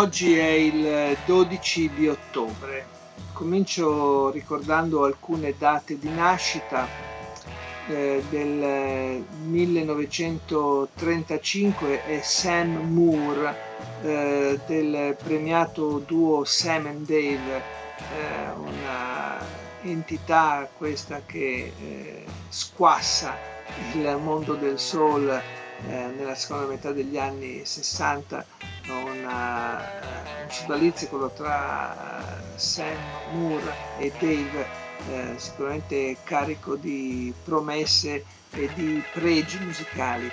Oggi è il 12 di ottobre. Comincio ricordando alcune date di nascita. Eh, del 1935 è Sam Moore eh, del premiato duo Sam and Dave, eh, una entità questa che eh, squassa il mondo del soul eh, nella seconda metà degli anni 60 una, eh, un sodalizio quello tra eh, Sam Moore e Dave eh, sicuramente carico di promesse e di pregi musicali.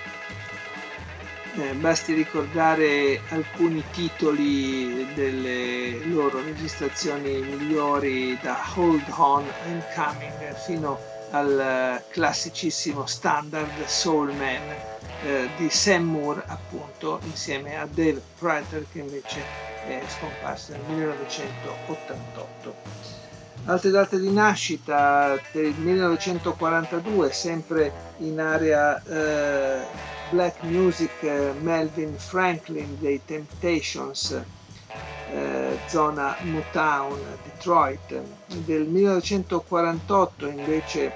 Eh, basti ricordare alcuni titoli delle loro registrazioni migliori da Hold On and Coming fino al classicissimo standard Soul Man eh, di Sam Moore appunto insieme a Dave Prater che invece è scomparso nel 1988. Altre date di nascita del 1942 sempre in area eh, black music eh, Melvin Franklin dei Temptations eh, zona Motown Detroit del 1948 invece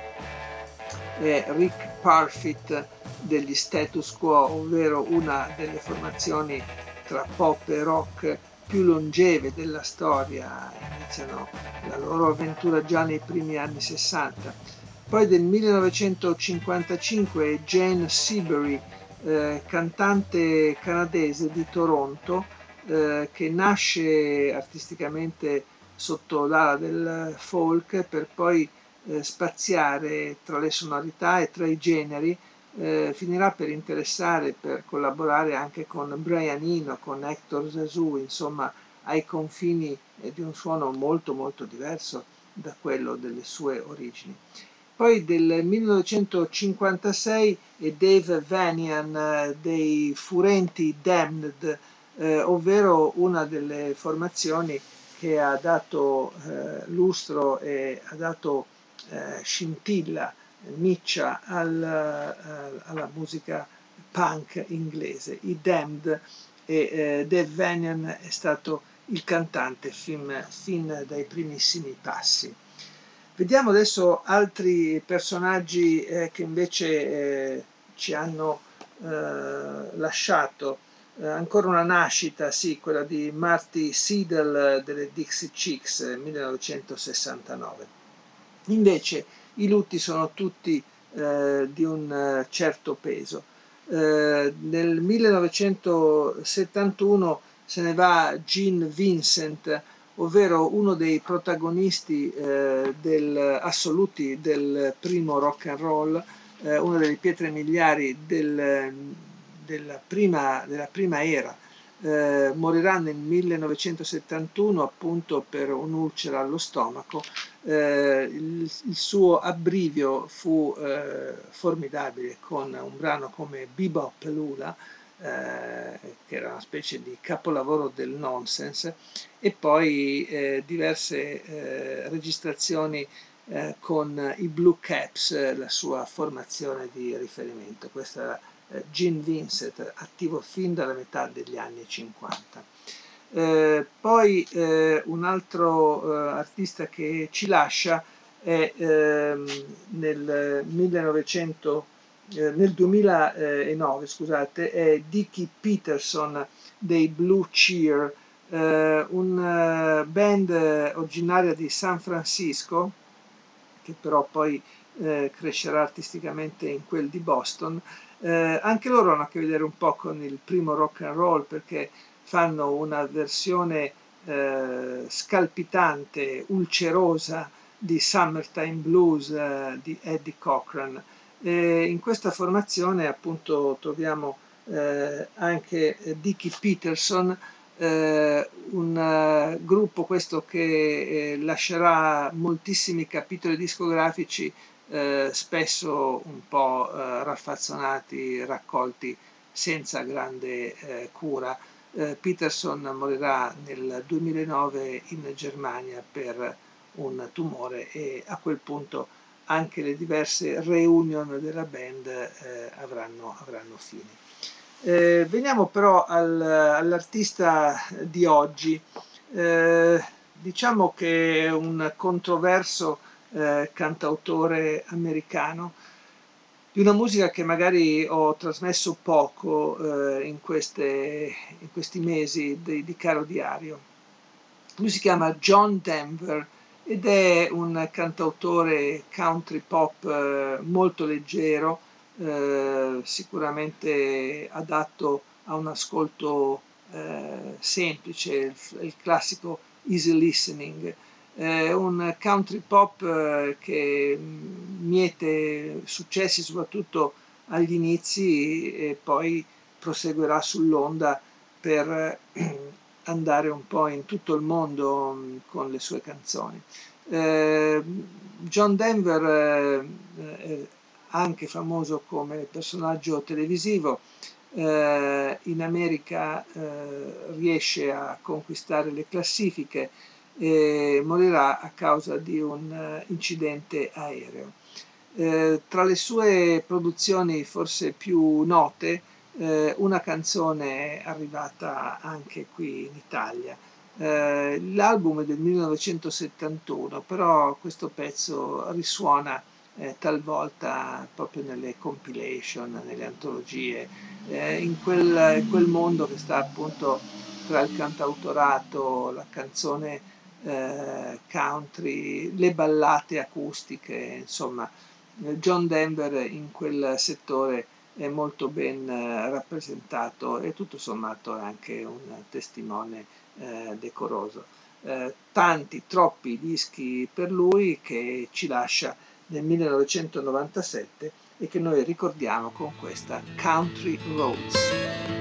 è Rick Parfit degli status quo, ovvero una delle formazioni tra pop e rock più longeve della storia, iniziano la loro avventura già nei primi anni 60. Poi del 1955 Jane Seabury, eh, cantante canadese di Toronto, eh, che nasce artisticamente sotto l'ala del folk per poi eh, spaziare tra le sonorità e tra i generi eh, finirà per interessare, per collaborare anche con Brian Eno, con Hector Zazou, insomma ai confini eh, di un suono molto molto diverso da quello delle sue origini. Poi del 1956 è Dave Vanian eh, dei Furenti Damned, eh, ovvero una delle formazioni che ha dato eh, lustro e ha dato eh, scintilla miccia al, eh, alla musica punk inglese. I Damned e eh, Dave Vanian è stato il cantante fin, fin dai primissimi passi. Vediamo adesso altri personaggi eh, che invece eh, ci hanno eh, lasciato. Eh, ancora una nascita, sì, quella di Marty Seidel delle Dixie Chicks, 1969. Invece i lutti sono tutti eh, di un eh, certo peso. Eh, nel 1971 se ne va Gene Vincent, ovvero uno dei protagonisti eh, del, assoluti del primo rock and roll, eh, una delle pietre miliari del, della, prima, della prima era eh, morirà nel 1971 appunto per un'ulcera allo stomaco. Eh, il, il, suo abbrivio fu eh, formidabile con un brano come Bebop Lula, eh, che era una specie di capolavoro del nonsense, e poi eh, diverse eh, registrazioni con i Blue Caps, la sua formazione di riferimento. Questa eh, Gene Vincent, attivo fin dalla metà degli anni 50. Eh, poi eh, un altro eh, artista che ci lascia è ehm, nel, 1900, eh, nel 2009 scusate, è Dickie Peterson dei Blue Cheer, eh, un band originaria di San Francisco che però poi crescerà artisticamente in quel di Boston, eh, anche loro hanno a che vedere un po' con il primo rock and roll perché fanno una versione eh, scalpitante, ulcerosa di Summertime Blues eh, di Eddie Cochran. in questa formazione appunto troviamo eh, anche Dicky Peterson, eh, un gruppo questo che eh, lascerà moltissimi capitoli discografici, eh, spesso un po' eh, raffazzonati, raccolti senza grande eh, cura. Peterson morirà nel 2009 in Germania per un tumore e a quel punto anche le diverse reunion della band avranno, avranno fine. Eh, veniamo però al, all'artista di oggi. Eh, diciamo che è un controverso eh, cantautore americano di una musica che magari ho trasmesso poco eh, in, queste, in, questi mesi di, di Caro Diario. Lui si chiama John Denver ed è un cantautore country pop eh, molto leggero, eh, sicuramente adatto a un ascolto eh, semplice, il, il, classico easy listening. È un country pop eh, che miete successi soprattutto agli inizi e poi proseguirà sull'onda per andare un po' in tutto il mondo mm, con le sue canzoni. Eh, John Denver eh, anche famoso come personaggio televisivo, eh, in America eh, riesce a conquistare le classifiche e morirà a causa di un uh, incidente aereo. Eh, tra le sue produzioni forse più note, eh, una canzone è arrivata anche qui in Italia. Eh, l'album è del 1971, però questo pezzo risuona eh, talvolta proprio nelle compilation, nelle antologie, eh, in, quel, in, quel, mondo che sta appunto tra il cantautorato, la canzone eh, country, le ballate acustiche, insomma, John Denver in quel settore è molto ben eh, rappresentato e tutto sommato è anche un testimone eh, decoroso. Tanti, troppi dischi per lui che ci lascia nel 1997 e che noi ricordiamo con questa Country Roads.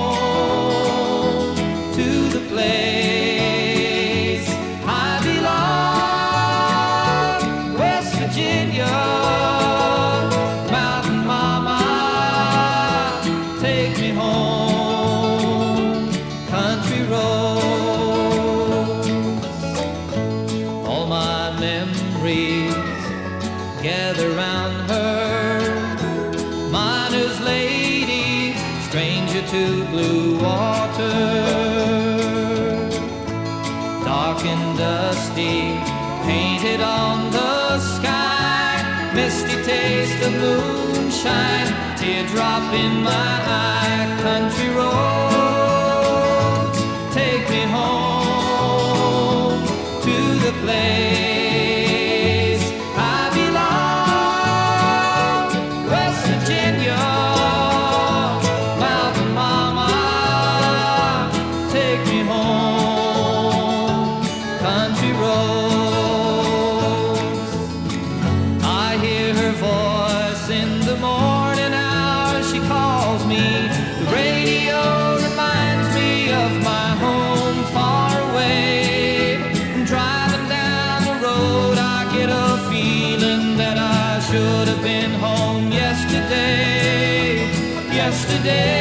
gather round her. Miner's lady, stranger to blue water. Dark and dusty, painted on the sky. Misty taste of moonshine, teardrop in my eye. today.